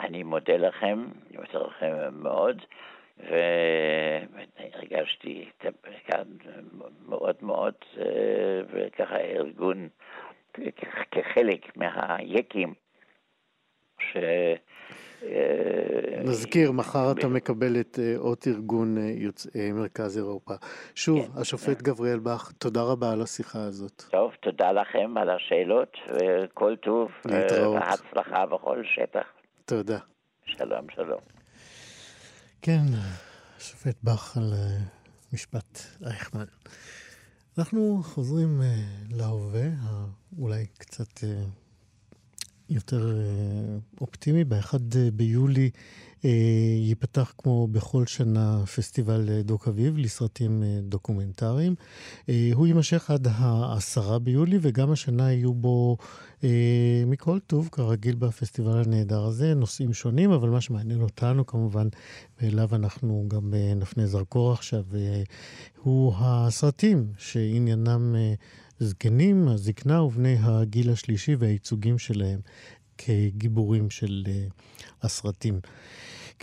אני מודה לכם, אני מודה לכם מאוד, והרגשתי כאן מאוד מאוד, וככה ארגון כחלק מהיקים, ש... נזכיר, מחר אתה מקבל את אות ארגון יוצאי מרכז אירופה. שוב, כן. השופט גבריאל בך, תודה רבה על השיחה הזאת. טוב, תודה לכם על השאלות, וכל טוב, להתראות. והצלחה בכל שטח. תודה. שלום, שלום. כן, השופט בך על משפט אייכמן. אנחנו חוזרים להווה, אולי קצת יותר אופטימי. ב-1 ביולי ייפתח כמו בכל שנה פסטיבל דוק אביב לסרטים דוקומנטריים. הוא יימשך עד ה-10 ביולי, וגם השנה יהיו בו מכל טוב, כרגיל בפסטיבל הנהדר הזה, נושאים שונים, אבל מה שמעניין אותנו כמובן, ואליו אנחנו גם נפנה זרקור עכשיו, הוא הסרטים שעניינם זקנים, הזקנה ובני הגיל השלישי והייצוגים שלהם כגיבורים של הסרטים.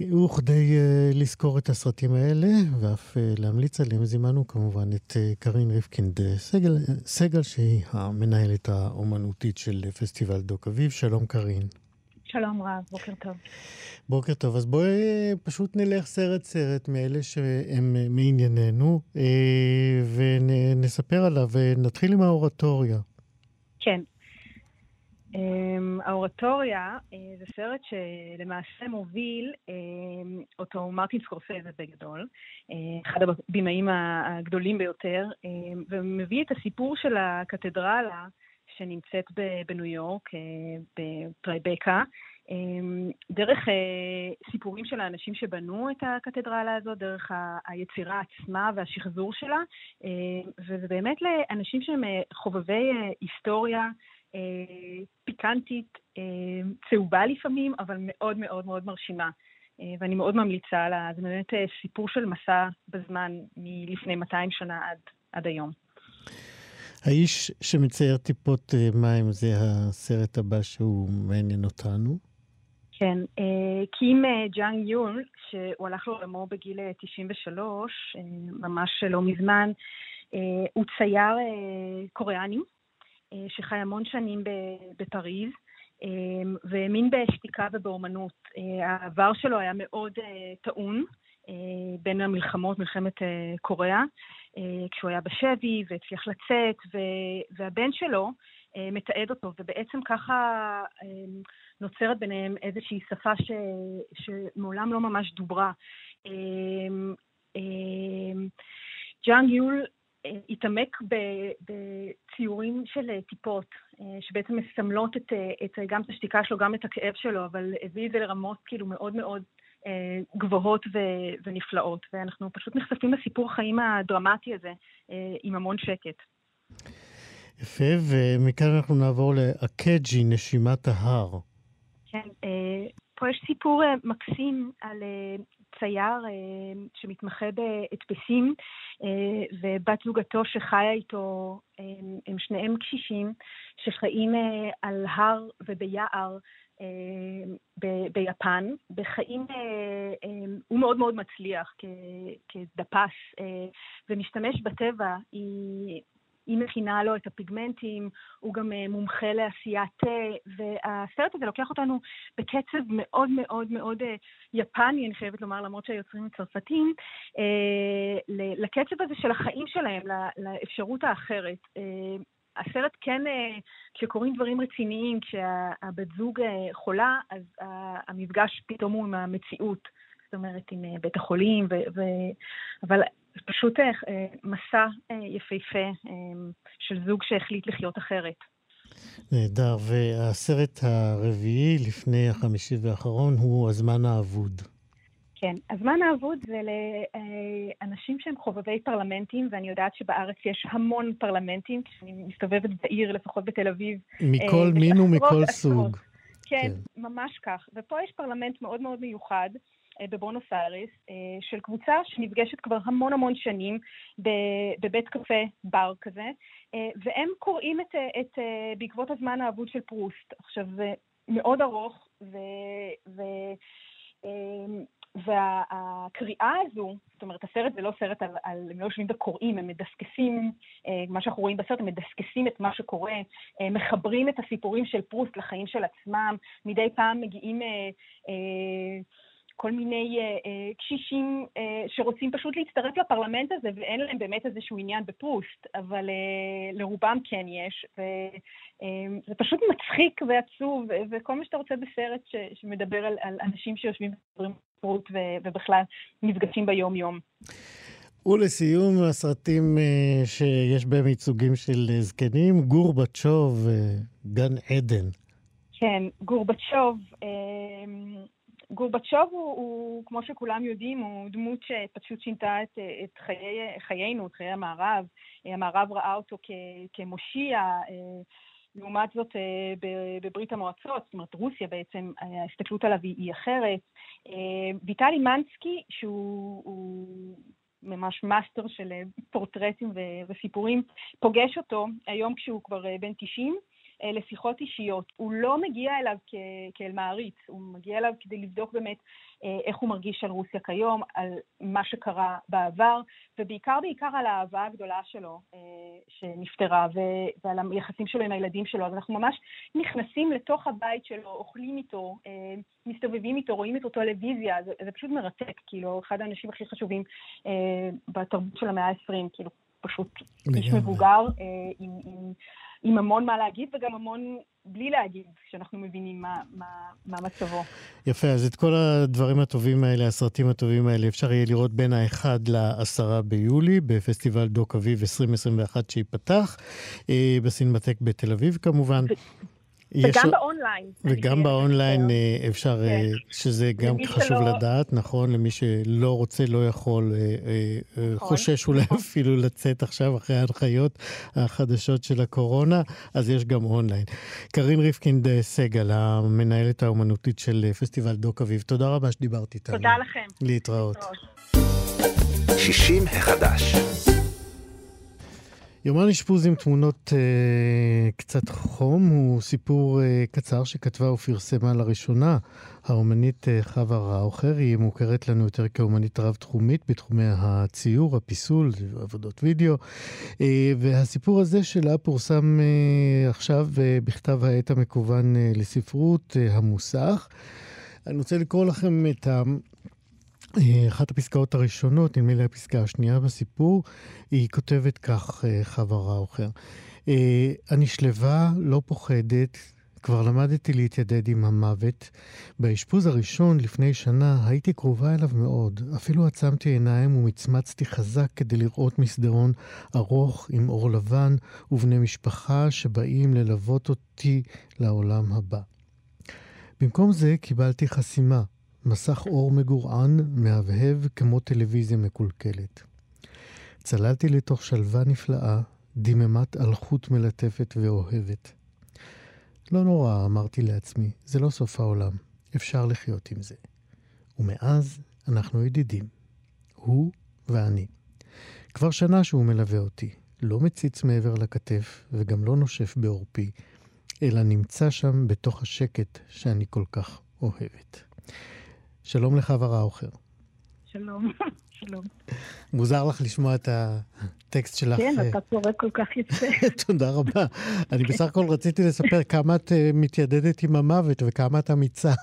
וכדי לזכור את הסרטים האלה ואף להמליץ עליהם, זימנו כמובן את קרין ריפקינד סגל, סגל שהיא המנהלת האומנותית של פסטיבל דוק אביב. שלום קרין. שלום רב, בוקר טוב. בוקר טוב. אז בואי פשוט נלך סרט-סרט מאלה שהם מענייננו, ונספר עליו, ונתחיל עם האורטוריה. כן. האורטוריה זה סרט שלמעשה מוביל אותו מרטין סקורסזה בגדול, אחד הבמאים הגדולים ביותר, ומביא את הסיפור של הקתדרלה שנמצאת בניו יורק, בטרייבקה, דרך סיפורים של האנשים שבנו את הקתדרלה הזאת, דרך היצירה עצמה והשחזור שלה, וזה באמת לאנשים שהם חובבי היסטוריה, פיקנטית, צהובה לפעמים, אבל מאוד מאוד מאוד מרשימה. ואני מאוד ממליצה לה, זה באמת סיפור של מסע בזמן מלפני 200 שנה עד, עד היום. האיש שמצייר טיפות מים זה הסרט הבא שהוא מעניין אותנו. כן, קים ג'אנג יול, שהוא הלך לעולמו בגיל 93, ממש לא מזמן, הוא צייר קוריאני, שחי המון שנים בפריז, והאמין בשתיקה ובאומנות. העבר שלו היה מאוד טעון בין המלחמות, מלחמת קוריאה, כשהוא היה בשבי והצליח לצאת, והבן שלו מתעד אותו, ובעצם ככה נוצרת ביניהם איזושהי שפה ש, שמעולם לא ממש דוברה. ג'אנג יול התעמק בציורים של טיפות, שבעצם מסמלות את, את, גם את השתיקה שלו, גם את הכאב שלו, אבל הביא את זה לרמות כאילו מאוד מאוד גבוהות ו- ונפלאות, ואנחנו פשוט נחשפים לסיפור החיים הדרמטי הזה עם המון שקט. יפה, ומכאן אנחנו נעבור לאקג'י, נשימת ההר. כן, פה יש סיפור מקסים על צייר שמתמחה בהדפסים, ובת זוגתו שחיה איתו, הם שניהם קשישים, שחיים על הר וביער ב- ביפן, בחיים, הוא מאוד מאוד מצליח כדפס, ומשתמש בטבע, היא... היא מכינה לו את הפיגמנטים, הוא גם מומחה לעשיית תה, והסרט הזה לוקח אותנו בקצב מאוד מאוד מאוד יפני, אני חייבת לומר, למרות שהיוצרים הצרפתים, לקצב הזה של החיים שלהם, לאפשרות האחרת. הסרט כן, כשקורים דברים רציניים, כשהבת זוג חולה, אז המפגש פתאום הוא עם המציאות. זאת אומרת, עם בית החולים, ו... ו... אבל פשוט מסע יפהפה של זוג שהחליט לחיות אחרת. נהדר, והסרט הרביעי לפני החמישי והאחרון הוא הזמן האבוד. כן, הזמן האבוד זה לאנשים שהם חובבי פרלמנטים, ואני יודעת שבארץ יש המון פרלמנטים, כשאני מסתובבת בעיר, לפחות בתל אביב. מכל מין ומכל סוג. כן, כן, ממש כך. ופה יש פרלמנט מאוד מאוד מיוחד. בבונוס איירס, של קבוצה שנפגשת כבר המון המון שנים בבית קפה בר כזה, והם קוראים את, את בעקבות הזמן האבוד של פרוסט. עכשיו, מאוד ארוך, ו... ו והקריאה הזו, זאת אומרת, הסרט זה לא סרט על, על הם לא יושבים וקוראים, הם מדסקסים, אה, מה שאנחנו רואים בסרט, הם מדסקסים את מה שקורה, אה, מחברים את הסיפורים של פרוסט לחיים של עצמם, מדי פעם מגיעים אה, כל מיני אה, אה, קשישים אה, שרוצים פשוט להצטרף לפרלמנט הזה, ואין להם באמת איזשהו עניין בפרוסט, אבל אה, לרובם כן יש, וזה אה, פשוט מצחיק ועצוב, וכל מה שאתה רוצה בסרט שמדבר על, על אנשים שיושבים ומדברים ספרות ובכלל נפגשים ביום-יום. ולסיום, הסרטים אה, שיש בהם ייצוגים של זקנים, גורבצ'וב, אה, גן עדן. כן, גורבצ'וב. אה, גורבצ'וב הוא, הוא, כמו שכולם יודעים, הוא דמות שפשוט שינתה את, את חיי, חיינו, את חיי המערב. המערב ראה אותו כ, כמושיע. לעומת זאת, אה, בברית המועצות, זאת אומרת, רוסיה בעצם, ההסתכלות עליו היא אחרת. אה, ויטלי מנסקי, שהוא ממש מאסטר של אה, פורטרטים וסיפורים, פוגש אותו היום כשהוא כבר בן 90, אה, לשיחות אישיות. הוא לא מגיע אליו כ- כאל מעריץ, הוא מגיע אליו כדי לבדוק באמת אה, איך הוא מרגיש על רוסיה כיום, על מה שקרה בעבר, ובעיקר בעיקר על האהבה הגדולה שלו אה, שנפטרה, ו- ועל היחסים שלו עם הילדים שלו. אז אנחנו ממש נכנסים לתוך הבית שלו, אוכלים איתו, מסתובבים איתו, רואים איתו טלוויזיה, זה, זה פשוט מרתק, כאילו, אחד האנשים הכי חשובים בתרבות של המאה ה-20, כאילו, פשוט איש מבוגר עם... עם עם המון מה להגיד וגם המון בלי להגיד, כשאנחנו מבינים מה, מה, מה מצבו. יפה, אז את כל הדברים הטובים האלה, הסרטים הטובים האלה, אפשר יהיה לראות בין ה-1 ל-10 ביולי, בפסטיבל דוק אביב 2021 שייפתח, אה, בסינמטק בתל אביב כמובן. וגם באונליין. וגם באונליין אה, אפשר, אה, כן. שזה גם חשוב שלא... לדעת, נכון? למי שלא רוצה, לא יכול, אה, נכון. חושש אולי נכון. אפילו לצאת עכשיו אחרי ההנחיות החדשות של הקורונה, אז יש גם אונליין. קארין ריבקינד סגל, המנהלת האומנותית של פסטיבל דוקאביב, תודה רבה שדיברת איתנו. תודה לכם. להתראות. 60 החדש. יומן אשפוז עם תמונות אה, קצת חום הוא סיפור אה, קצר שכתבה ופרסמה לראשונה האומנית אה, חווה ראוכר. היא מוכרת לנו יותר כאומנית רב-תחומית בתחומי הציור, הפיסול, עבודות וידאו. אה, והסיפור הזה שלה פורסם אה, עכשיו אה, בכתב העת המקוון אה, לספרות, אה, המוסך. אני רוצה לקרוא לכם את ה... אחת הפסקאות הראשונות, נדמה לי הפסקה השנייה בסיפור, היא כותבת כך, אה, חווה ראוכר: אה, אני שלווה, לא פוחדת, כבר למדתי להתיידד עם המוות. באשפוז הראשון, לפני שנה, הייתי קרובה אליו מאוד. אפילו עצמתי עיניים ומצמצתי חזק כדי לראות מסדרון ארוך עם אור לבן ובני משפחה שבאים ללוות אותי לעולם הבא. במקום זה קיבלתי חסימה, מסך אור מגורען, מהבהב כמו טלוויזיה מקולקלת. צללתי לתוך שלווה נפלאה, דממת אלחוט מלטפת ואוהבת. לא נורא, אמרתי לעצמי, זה לא סוף העולם, אפשר לחיות עם זה. ומאז אנחנו ידידים, הוא ואני. כבר שנה שהוא מלווה אותי, לא מציץ מעבר לכתף וגם לא נושף בעורפי, אלא נמצא שם בתוך השקט שאני כל כך אוהבת. שלום לחווה ראוכר. שלום, שלום. מוזר לך לשמוע את הטקסט שלך. כן, אה, אתה קורא כל כך יפה. תודה רבה. אני בסך הכל רציתי לספר כמה את אה, מתיידדת עם המוות וכמה את אמיצה.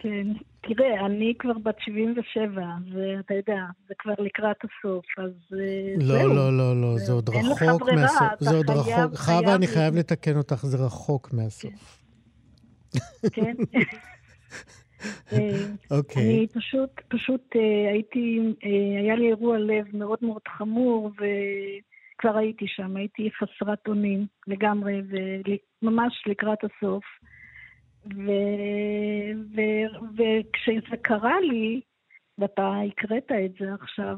כן, תראה, אני כבר בת 77, ואתה יודע, זה כבר לקראת הסוף, אז אה, לא, זהו. לא, לא, לא, זה עוד רחוק מהסוף. זה עוד רחוק. חווה, אני חייב לתקן אותך, זה רחוק מהסוף. כן. אה, אוקיי. אני פשוט, פשוט אה, הייתי, אה, היה לי אירוע לב מאוד מאוד חמור, וכבר הייתי שם, הייתי חסרת אונים לגמרי, וממש לקראת הסוף. ו... ו... וכשזה קרה לי, ואתה הקראת את זה עכשיו,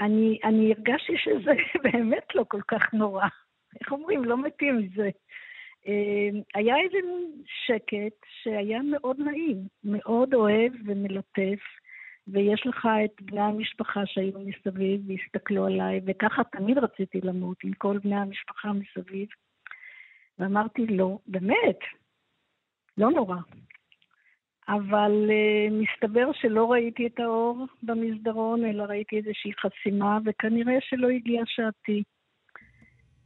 אני, אני הרגשתי שזה באמת לא כל כך נורא. איך אומרים? לא מתים מזה. אמ, היה איזה שקט שהיה מאוד נעים, מאוד אוהב ומלטף, ויש לך את בני המשפחה שהיו מסביב והסתכלו עליי, וככה תמיד רציתי למות עם כל בני המשפחה מסביב. ואמרתי, לא, באמת, לא נורא. אבל uh, מסתבר שלא ראיתי את האור במסדרון, אלא ראיתי איזושהי חסימה, וכנראה שלא הגיעה שעתי.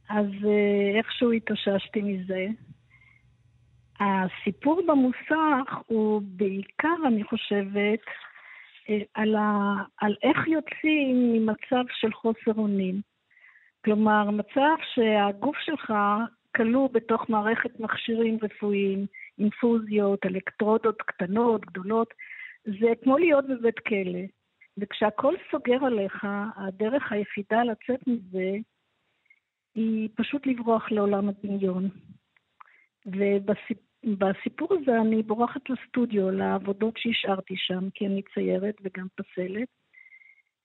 אז uh, איכשהו התאוששתי מזה. הסיפור במוסך הוא בעיקר, אני חושבת, אה, על, ה, על איך יוצאים ממצב של חוסר אונים. כלומר, מצב שהגוף שלך כלוא בתוך מערכת מכשירים רפואיים, אינפוזיות, אלקטרודות קטנות, גדולות, זה כמו להיות בבית כלא. וכשהכול סוגר עליך, הדרך היחידה לצאת מזה היא פשוט לברוח לעולם הדמיון. ובסיפור הזה אני בורחת לסטודיו, לעבודות שהשארתי שם, כי אני ציירת וגם פסלת,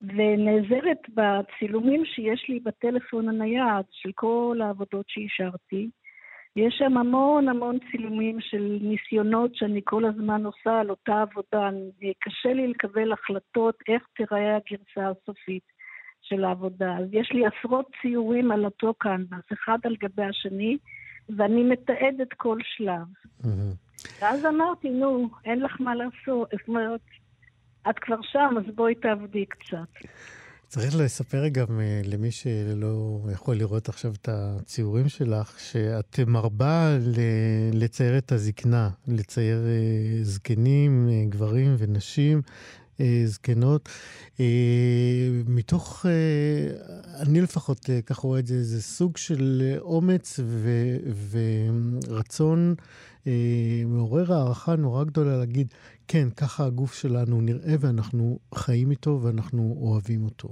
ונעזרת בצילומים שיש לי בטלפון הנייד של כל העבודות שהשארתי. יש שם המון המון צילומים של ניסיונות שאני כל הזמן עושה על אותה עבודה. קשה לי לקבל החלטות איך תיראה הגרסה הסופית של העבודה. אז יש לי עשרות ציורים על אותו קנבס, אחד על גבי השני, ואני מתעדת כל שלב. ואז אמרתי, נו, אין לך מה לעשות. זאת אומרת, את כבר שם, אז בואי תעבדי קצת. צריך לספר גם אה, למי שלא יכול לראות עכשיו את הציורים שלך, שאת מרבה לצייר את הזקנה, לצייר אה, זקנים, אה, גברים ונשים. זקנות, מתוך, אני לפחות ככה רואה את זה, זה סוג של אומץ ו, ורצון מעורר הערכה נורא גדולה להגיד, כן, ככה הגוף שלנו נראה ואנחנו חיים איתו ואנחנו אוהבים אותו.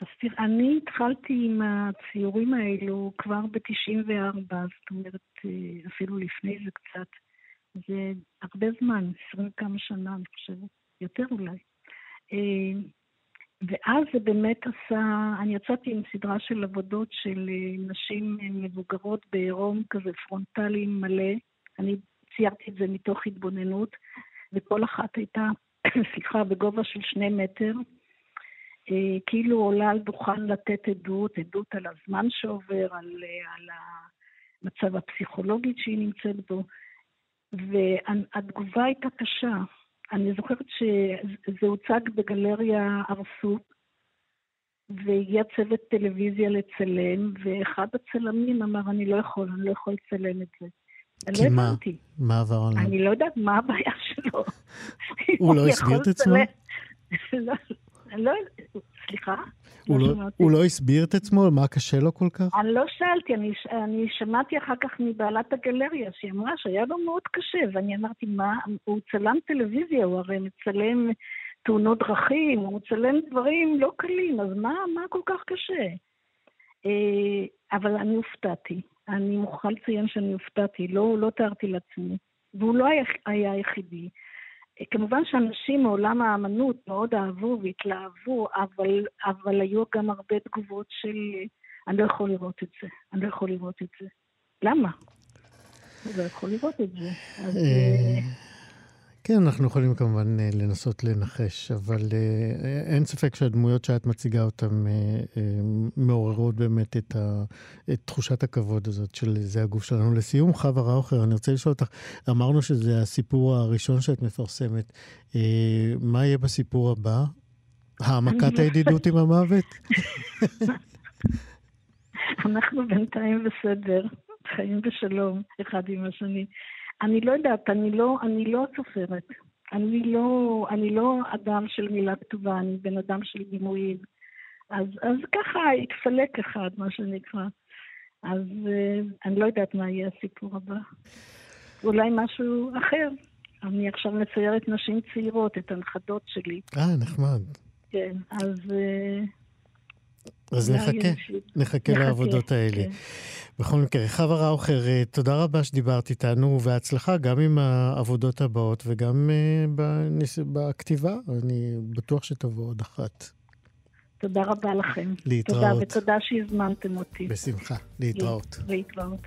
אז תראה, אני התחלתי עם הציורים האלו כבר ב-94, זאת אומרת, אה, אפילו לפני זה קצת. זה הרבה זמן, עשרים כמה שנה, אני חושבת, יותר אולי. אה, ואז זה באמת עשה, אני יצאתי עם סדרה של עבודות של אה, נשים מבוגרות בעירום כזה פרונטלי מלא. אני ציירתי את זה מתוך התבוננות, וכל אחת הייתה, סליחה, בגובה של שני מטר, אה, כאילו עולה על דוכן לתת עדות, עדות על הזמן שעובר, על, אה, על המצב הפסיכולוגי שהיא נמצאת בו, והתגובה הייתה קשה. אני זוכרת שזה הוצג בגלריה ארסות, והגיע צוות טלוויזיה לצלם, ואחד הצלמים אמר, אני לא יכול, אני לא יכול לצלם את זה. כי לא מה? מה עבר עליו? אני לא יודעת מה הבעיה שלו. הוא לא הסביר את עצמו? לא, לא, סליחה? הוא לא, הוא לא הסביר את עצמו? מה קשה לו כל כך? אני לא שאלתי, אני, אני שמעתי אחר כך מבעלת הגלריה, שהיא אמרה שהיה לו מאוד קשה, ואני אמרתי, מה, הוא צלם טלוויזיה, הוא הרי מצלם תאונות דרכים, הוא מצלם דברים לא קלים, אז מה, מה כל כך קשה? אה, אבל אני הופתעתי. אני מוכרחה לציין שאני הופתעתי, לא, לא תיארתי לעצמי. והוא לא היה היחידי. כמובן שאנשים מעולם האמנות מאוד אהבו והתלהבו, אבל, אבל היו גם הרבה תגובות של אני לא יכול לראות את זה, אני לא יכול לראות את זה. למה? אני לא יכול לראות את זה. אז... אה, כן, אנחנו יכולים כמובן אה, לנסות לנחש, אבל אה, אין ספק שהדמויות שאת מציגה אותן מעוררות באמת את, ה, את תחושת הכבוד הזאת של זה הגוף שלנו. לסיום, חווה ראוכר, אני רוצה לשאול אותך, אמרנו שזה הסיפור הראשון שאת מפרסמת. אה, מה יהיה בסיפור הבא? העמקת הידידות עם המוות? אנחנו בינתיים בסדר, חיים בשלום אחד עם השני. אני לא יודעת, אני לא, אני לא סופרת. אני לא, אני לא אדם של מילה כתובה, אני בן אדם של דימויים. אז, אז ככה התפלק אחד, מה שנקרא. אז uh, אני לא יודעת מה יהיה הסיפור הבא. אולי משהו אחר. אני עכשיו מציירת נשים צעירות, את הנכדות שלי. אה, נחמד. כן, אז... אז נחכה, נחכה לעבודות האלה. כן. בכל מקרה, חווה ראוכר, אה, תודה רבה שדיברת איתנו, והצלחה גם עם העבודות הבאות וגם בנס... בכתיבה. אני בטוח שתבוא עוד אחת. תודה רבה לכם. להתראות. תודה, ותודה שהזמנתם אותי. בשמחה. להתראות. להתראות.